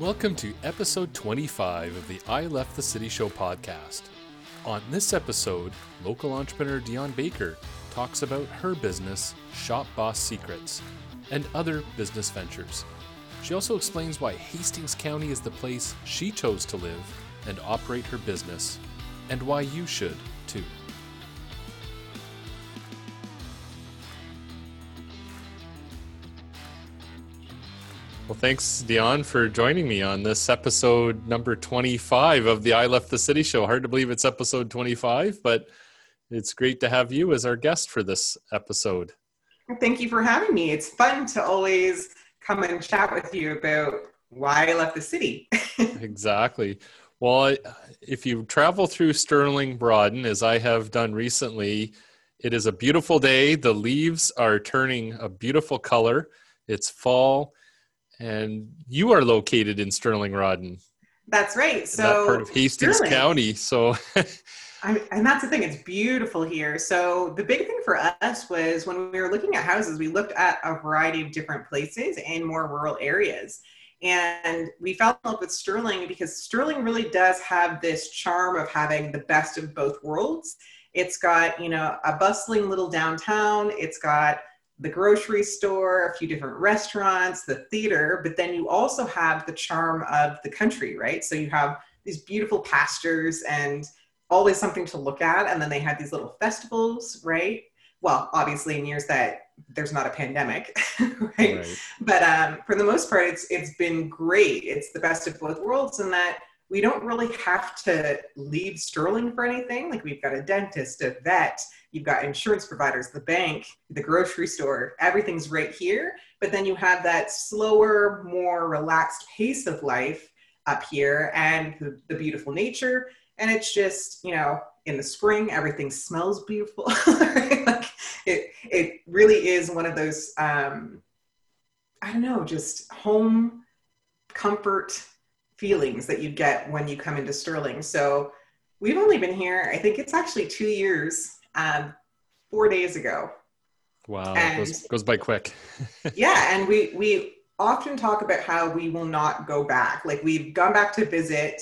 Welcome to episode 25 of the I Left the City Show podcast. On this episode, local entrepreneur Dion Baker talks about her business, Shop Boss Secrets, and other business ventures. She also explains why Hastings County is the place she chose to live and operate her business, and why you should too. Well, thanks, Dion, for joining me on this episode number 25 of the I Left the City show. Hard to believe it's episode 25, but it's great to have you as our guest for this episode. Thank you for having me. It's fun to always come and chat with you about why I left the city. exactly. Well, if you travel through Stirling Rawdon, as I have done recently, it is a beautiful day. The leaves are turning a beautiful color. It's fall and you are located in Stirling Rawdon. That's right. So part of Hastings Stirling. County. So, I, and that's the thing; it's beautiful here. So the big thing for us was when we were looking at houses, we looked at a variety of different places in more rural areas. And we fell in love with Stirling because Stirling really does have this charm of having the best of both worlds. It's got, you know, a bustling little downtown. It's got the grocery store, a few different restaurants, the theater, but then you also have the charm of the country, right? So you have these beautiful pastures and always something to look at. And then they have these little festivals, right? Well, obviously in years that there's not a pandemic, right? right? But um, for the most part, it's it's been great. It's the best of both worlds in that we don't really have to leave Stirling for anything. Like we've got a dentist, a vet, you've got insurance providers, the bank, the grocery store, everything's right here. But then you have that slower, more relaxed pace of life up here and the, the beautiful nature. And it's just, you know, in the spring, everything smells beautiful. like it, it really is one of those, um, I don't know, just home comfort feelings that you get when you come into Stirling. So we've only been here, I think it's actually two years um, four days ago. Wow, and, goes, goes by quick. yeah, and we we often talk about how we will not go back. Like we've gone back to visit.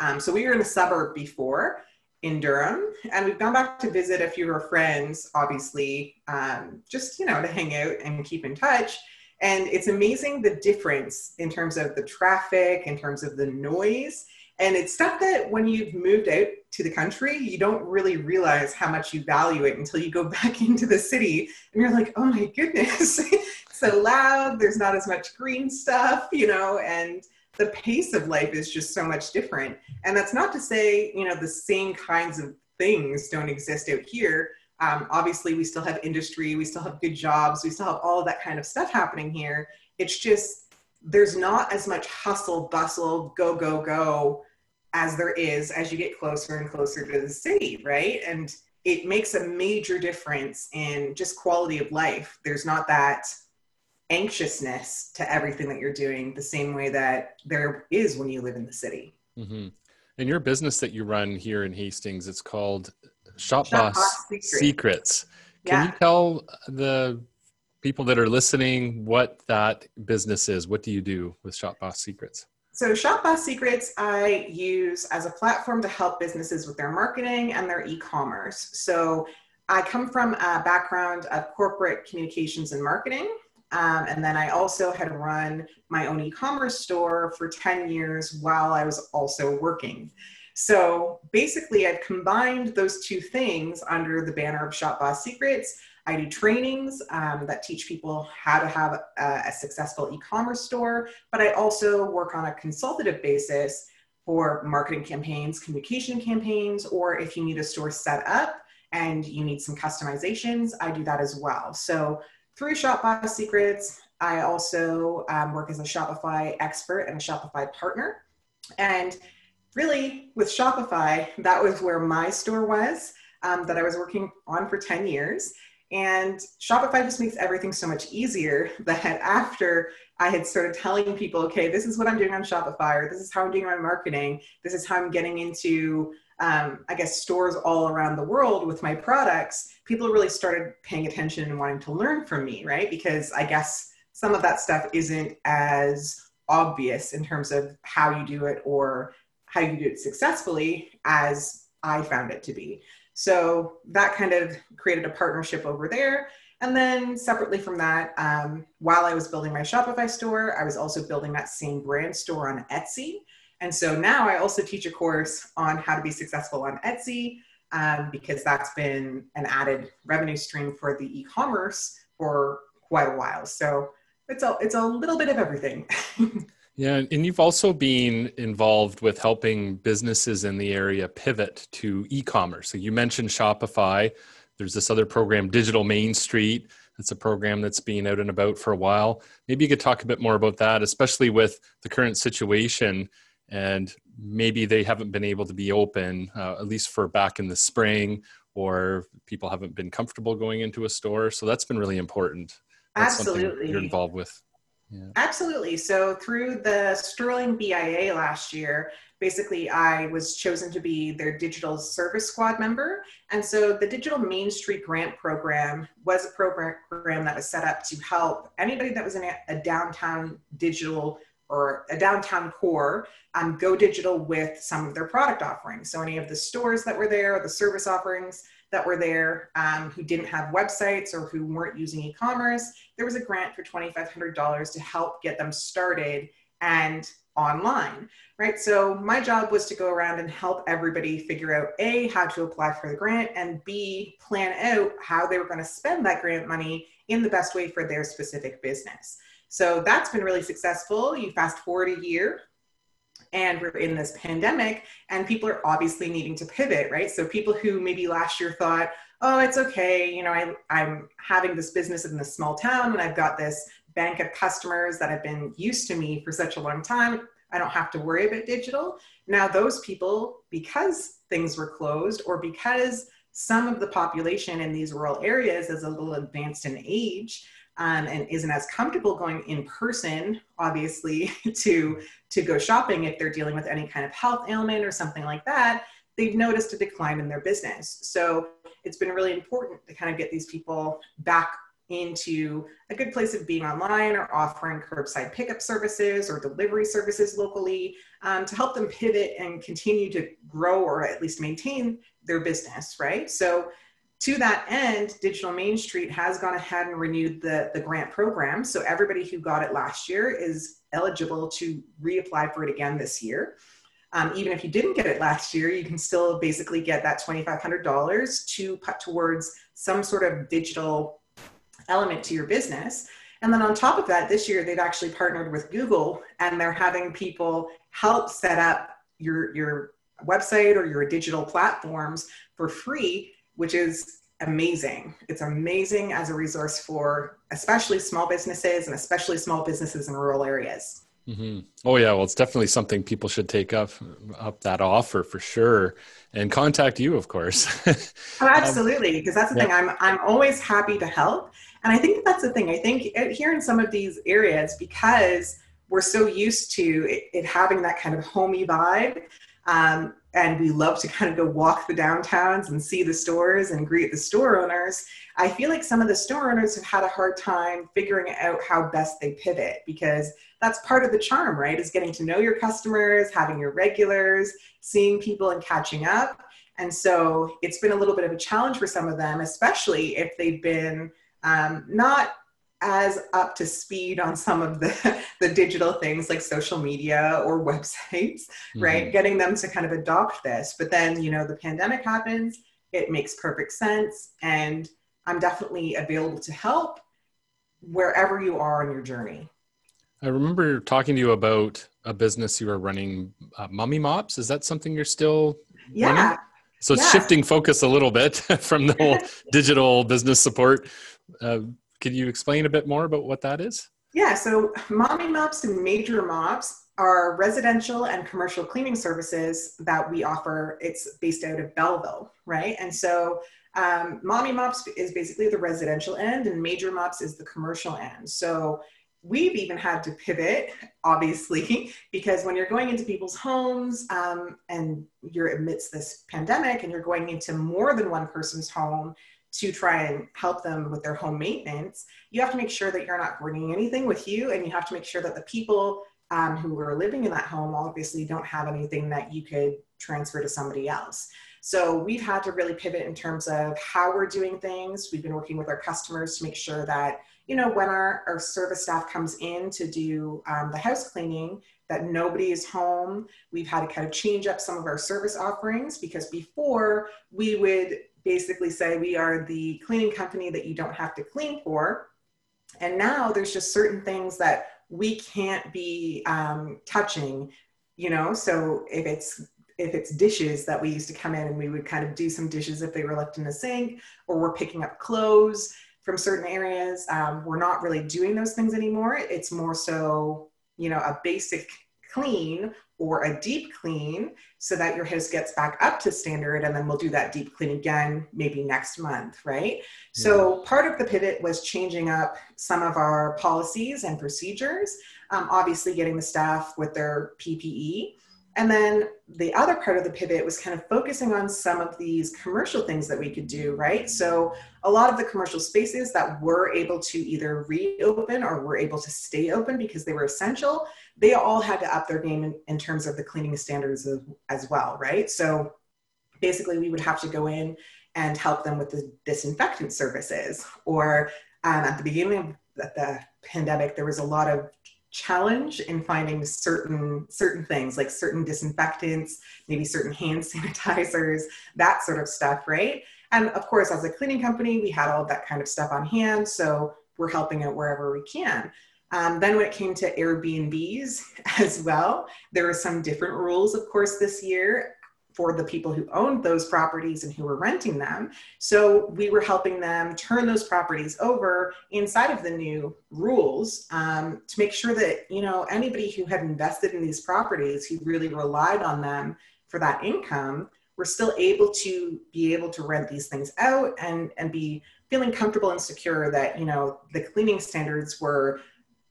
Um, so we were in a suburb before in Durham, and we've gone back to visit a few of our friends, obviously, um, just you know to hang out and keep in touch. And it's amazing the difference in terms of the traffic, in terms of the noise, and it's stuff that when you've moved out to the country, you don't really realize how much you value it until you go back into the city and you're like, oh my goodness, so loud, there's not as much green stuff, you know, and the pace of life is just so much different. And that's not to say, you know, the same kinds of things don't exist out here. Um, obviously, we still have industry, we still have good jobs, we still have all of that kind of stuff happening here. It's just there's not as much hustle, bustle, go, go, go as there is as you get closer and closer to the city, right? And it makes a major difference in just quality of life. There's not that anxiousness to everything that you're doing the same way that there is when you live in the city. Mm-hmm. And your business that you run here in Hastings, it's called Shop, Shop Boss Secrets. Secrets. Can yeah. you tell the people that are listening what that business is. What do you do with Shop Boss Secrets? So, Shop Boss Secrets, I use as a platform to help businesses with their marketing and their e commerce. So, I come from a background of corporate communications and marketing. Um, and then I also had run my own e commerce store for 10 years while I was also working. So basically, I've combined those two things under the banner of Shop Boss Secrets I do trainings um, that teach people how to have a, a successful e commerce store, but I also work on a consultative basis for marketing campaigns, communication campaigns, or if you need a store set up and you need some customizations, I do that as well. So through Shop Boss Secrets, I also um, work as a Shopify expert and a Shopify partner. And really, with Shopify, that was where my store was um, that I was working on for 10 years. And Shopify just makes everything so much easier that after I had started telling people, okay, this is what I'm doing on Shopify, or this is how I'm doing my marketing, this is how I'm getting into, um, I guess, stores all around the world with my products, people really started paying attention and wanting to learn from me, right? Because I guess some of that stuff isn't as obvious in terms of how you do it or how you do it successfully as I found it to be. So that kind of created a partnership over there. And then separately from that, um, while I was building my Shopify store, I was also building that same brand store on Etsy. And so now I also teach a course on how to be successful on Etsy um, because that's been an added revenue stream for the e-commerce for quite a while. So it's a it's a little bit of everything. yeah, and you've also been involved with helping businesses in the area pivot to e-commerce. So you mentioned Shopify. There's this other program, Digital Main Street. It's a program that's been out and about for a while. Maybe you could talk a bit more about that, especially with the current situation and maybe they haven't been able to be open uh, at least for back in the spring or people haven't been comfortable going into a store so that's been really important that's absolutely you're involved with yeah. absolutely so through the Stirling bia last year basically i was chosen to be their digital service squad member and so the digital main street grant program was a program that was set up to help anybody that was in a downtown digital or a downtown core um, go digital with some of their product offerings. So any of the stores that were there, the service offerings that were there um, who didn't have websites or who weren't using e-commerce, there was a grant for $2,500 to help get them started and online, right? So my job was to go around and help everybody figure out A, how to apply for the grant, and B, plan out how they were going to spend that grant money in the best way for their specific business. So that's been really successful. You fast forward a year and we're in this pandemic and people are obviously needing to pivot, right? So people who maybe last year thought, oh, it's okay, you know, I, I'm having this business in this small town and I've got this bank of customers that have been used to me for such a long time. I don't have to worry about digital. Now, those people, because things were closed or because some of the population in these rural areas is a little advanced in age, um, and isn't as comfortable going in person, obviously, to to go shopping if they're dealing with any kind of health ailment or something like that, they've noticed a decline in their business. So it's been really important to kind of get these people back into a good place of being online or offering curbside pickup services or delivery services locally um, to help them pivot and continue to grow or at least maintain their business, right? So to that end, Digital Main Street has gone ahead and renewed the, the grant program. So everybody who got it last year is eligible to reapply for it again this year. Um, even if you didn't get it last year, you can still basically get that $2,500 to put towards some sort of digital element to your business. And then on top of that, this year they've actually partnered with Google and they're having people help set up your, your website or your digital platforms for free which is amazing. It's amazing as a resource for especially small businesses and especially small businesses in rural areas. Mm-hmm. Oh yeah, well, it's definitely something people should take up up that offer for sure, and contact you, of course. oh, absolutely, because that's the yeah. thing. I'm I'm always happy to help, and I think that's the thing. I think here in some of these areas, because we're so used to it, it having that kind of homey vibe, um, and we love to kind of go walk the downtowns and see the stores and greet the store owners. I feel like some of the store owners have had a hard time figuring out how best they pivot because that's part of the charm, right? Is getting to know your customers, having your regulars, seeing people and catching up. And so it's been a little bit of a challenge for some of them, especially if they've been um, not as up to speed on some of the, the digital things like social media or websites, mm-hmm. right? Getting them to kind of adopt this. But then, you know, the pandemic happens, it makes perfect sense. And I'm definitely available to help wherever you are on your journey. I remember talking to you about a business you were running, uh, Mummy Mops. Is that something you're still yeah. Running? So it's yeah. shifting focus a little bit from the whole digital business support. Uh, can you explain a bit more about what that is? Yeah, so Mommy Mops and Major Mops are residential and commercial cleaning services that we offer. It's based out of Belleville, right? And so um, Mommy Mops is basically the residential end, and Major Mops is the commercial end. So we've even had to pivot, obviously, because when you're going into people's homes um, and you're amidst this pandemic and you're going into more than one person's home, to try and help them with their home maintenance, you have to make sure that you're not bringing anything with you, and you have to make sure that the people um, who are living in that home obviously don't have anything that you could transfer to somebody else. So we've had to really pivot in terms of how we're doing things. We've been working with our customers to make sure that, you know, when our, our service staff comes in to do um, the house cleaning, that nobody is home. We've had to kind of change up some of our service offerings because before we would basically say we are the cleaning company that you don't have to clean for. And now there's just certain things that we can't be um, touching, you know. So if it's if it's dishes that we used to come in and we would kind of do some dishes if they were left in the sink, or we're picking up clothes from certain areas, um, we're not really doing those things anymore. It's more so, you know, a basic clean or a deep clean so that your house gets back up to standard and then we'll do that deep clean again maybe next month right yeah. so part of the pivot was changing up some of our policies and procedures um, obviously getting the staff with their ppe and then the other part of the pivot was kind of focusing on some of these commercial things that we could do, right? So, a lot of the commercial spaces that were able to either reopen or were able to stay open because they were essential, they all had to up their game in, in terms of the cleaning standards of, as well, right? So, basically, we would have to go in and help them with the disinfectant services. Or um, at the beginning of the, the pandemic, there was a lot of challenge in finding certain certain things like certain disinfectants maybe certain hand sanitizers that sort of stuff right? And of course as a cleaning company we had all that kind of stuff on hand so we're helping out wherever we can. Um, then when it came to airbnbs as well there were some different rules of course this year for the people who owned those properties and who were renting them. So we were helping them turn those properties over inside of the new rules um, to make sure that you know anybody who had invested in these properties who really relied on them for that income were still able to be able to rent these things out and and be feeling comfortable and secure that you know the cleaning standards were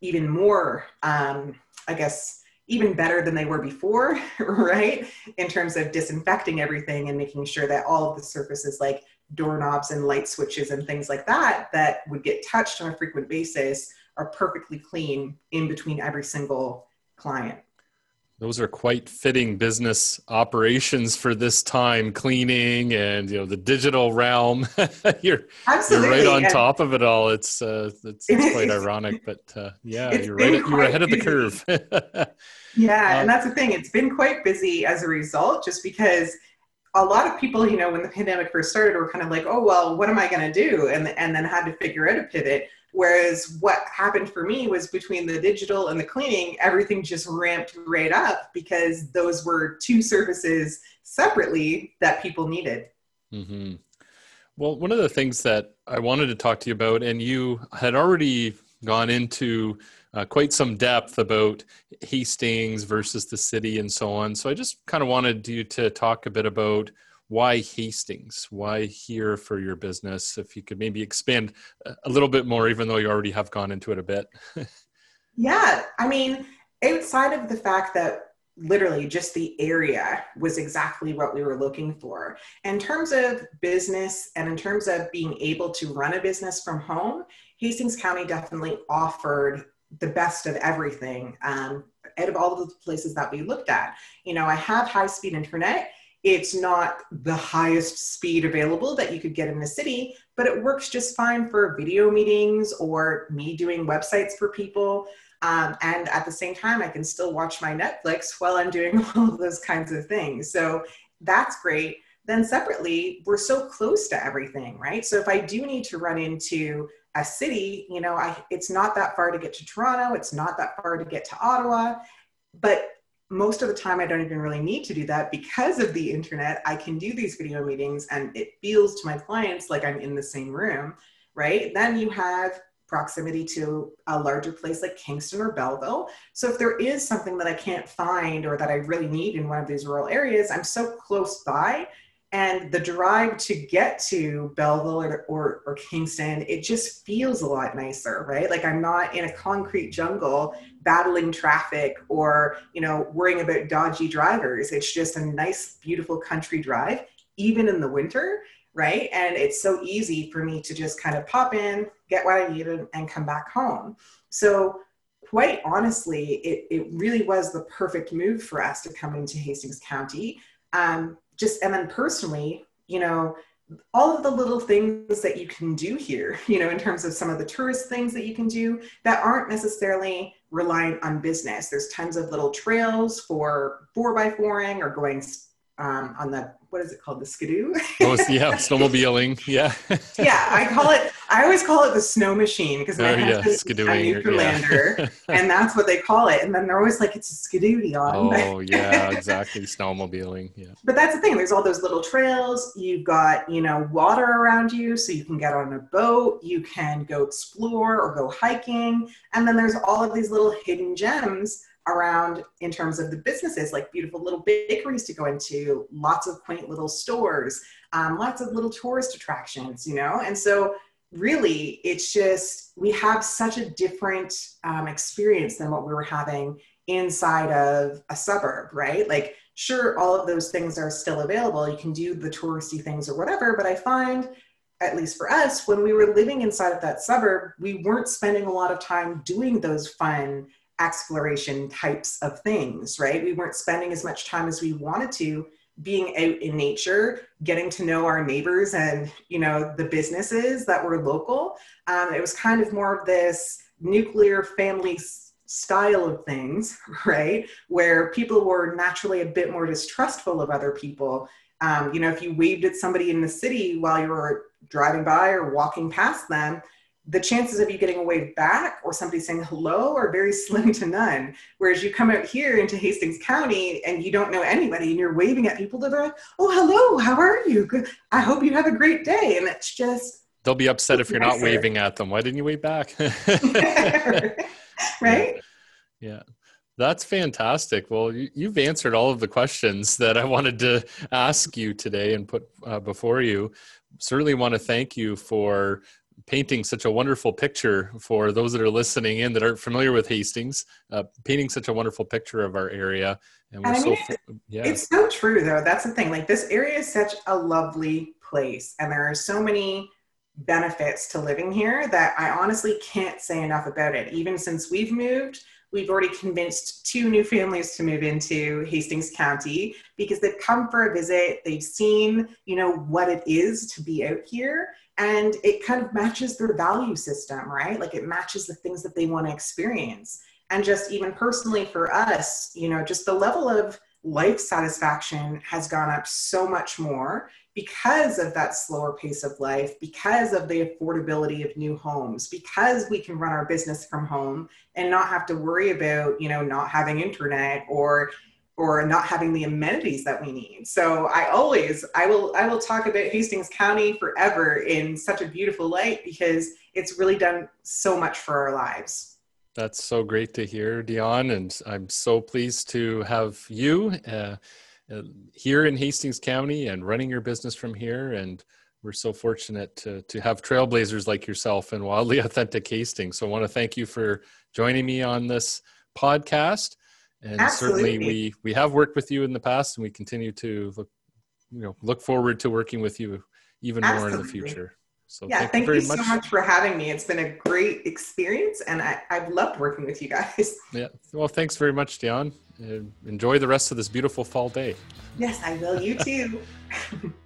even more um, i guess even better than they were before, right? In terms of disinfecting everything and making sure that all of the surfaces like doorknobs and light switches and things like that that would get touched on a frequent basis are perfectly clean in between every single client. Those are quite fitting business operations for this time, cleaning and you know the digital realm. you're, you're right on and top of it all. It's uh, it's, it's quite ironic, but uh, yeah, you're right. You're ahead busy. of the curve. yeah, um, and that's the thing. It's been quite busy as a result, just because a lot of people, you know, when the pandemic first started, were kind of like, "Oh well, what am I going to do?" and and then had to figure out a pivot Whereas what happened for me was between the digital and the cleaning, everything just ramped right up because those were two services separately that people needed. Mm-hmm. Well, one of the things that I wanted to talk to you about, and you had already gone into uh, quite some depth about Hastings versus the city and so on. So I just kind of wanted you to talk a bit about why Hastings? Why here for your business? If you could maybe expand a little bit more, even though you already have gone into it a bit. yeah, I mean, outside of the fact that literally just the area was exactly what we were looking for. In terms of business and in terms of being able to run a business from home, Hastings County definitely offered the best of everything um, out of all of the places that we looked at. You know, I have high speed internet it's not the highest speed available that you could get in the city, but it works just fine for video meetings or me doing websites for people. Um, and at the same time, I can still watch my Netflix while I'm doing all of those kinds of things. So that's great. Then separately, we're so close to everything, right? So if I do need to run into a city, you know, I, it's not that far to get to Toronto. It's not that far to get to Ottawa. But most of the time I don't even really need to do that because of the internet. I can do these video meetings and it feels to my clients like I'm in the same room, right? Then you have proximity to a larger place like Kingston or Belleville. So if there is something that I can't find or that I really need in one of these rural areas, I'm so close by and the drive to get to Belleville or, or, or, Kingston, it just feels a lot nicer, right? Like I'm not in a concrete jungle battling traffic or, you know, worrying about dodgy drivers. It's just a nice, beautiful country drive, even in the winter, right? And it's so easy for me to just kind of pop in, get what I needed, and come back home. So quite honestly, it, it really was the perfect move for us to come into Hastings County. Um, just and then personally, you know, all of the little things that you can do here, you know, in terms of some of the tourist things that you can do that aren't necessarily reliant on business. There's tons of little trails for four by fouring or going um, on the what is it called the skidoo oh yeah snowmobiling yeah yeah i call it i always call it the snow machine because my oh, yeah. husband's a Newfoundlander, yeah. and that's what they call it and then they're always like it's a skidoo on oh yeah exactly snowmobiling yeah but that's the thing there's all those little trails you've got you know water around you so you can get on a boat you can go explore or go hiking and then there's all of these little hidden gems around in terms of the businesses, like beautiful little bakeries to go into, lots of quaint little stores, um, lots of little tourist attractions, you know? And so, really, it's just we have such a different um, experience than what we were having inside of a suburb, right? Like, sure, all of those things are still available. You can do the touristy things or whatever, but I find at least for us, when we were living inside of that suburb, we weren't spending a lot of time doing those fun exploration types of things, right? We weren't spending as much time as we wanted to being out in nature, getting to know our neighbors and, you know, the businesses that were local. Um, it was kind of more of this nuclear family style of things, right? Where people were naturally a bit more distrustful of other people. Um, you know, if you waved at somebody in the city while you were driving by or walking past them, the chances of you getting a wave back or somebody saying hello are very slim to none. Whereas you come out here into Hastings County and you don't know anybody and you're waving at people, they're like, oh, hello, how are you? Good. I hope you have a great day. And it's just. They'll be upset if you're nicer. not waving at them. Why didn't you wave back? right? Yeah. yeah. That's fantastic. Well, you, have answered all of the questions that I wanted to ask you today and put uh, before you. Certainly want to thank you for painting such a wonderful picture for those that are listening in that aren't familiar with Hastings, uh, painting such a wonderful picture of our area. And we're and so, it's, yeah. It's so true though. That's the thing. Like this area is such a lovely place and there are so many benefits to living here that I honestly can't say enough about it. Even since we've moved, we've already convinced two new families to move into Hastings County because they've come for a visit. They've seen, you know, what it is to be out here and it kind of matches their value system right? Like it matches the things that they want to experience. And just even personally for us you know just the level of life satisfaction has gone up so much more because of that slower pace of life because of the affordability of new homes because we can run our business from home and not have to worry about you know not having internet or or not having the amenities that we need. So I always I will I will talk about Hastings County forever in such a beautiful light because it's really done so much for our lives. That's so great to hear, Dion, and I'm so pleased to have you uh, uh, here in Hastings County and running your business from here. And we're so fortunate to to have trailblazers like yourself and wildly authentic Hastings. So I want to thank you for joining me on this podcast and Absolutely. certainly we we have worked with you in the past and we continue to look you know look forward to working with you even Absolutely. more in the future. So yeah thank, thank you, you so much. for having me. It's been a great experience and I, i've loved working with you guys. Yeah. Well thanks very much dion. Enjoy the rest of this beautiful fall day. Yes i will. You too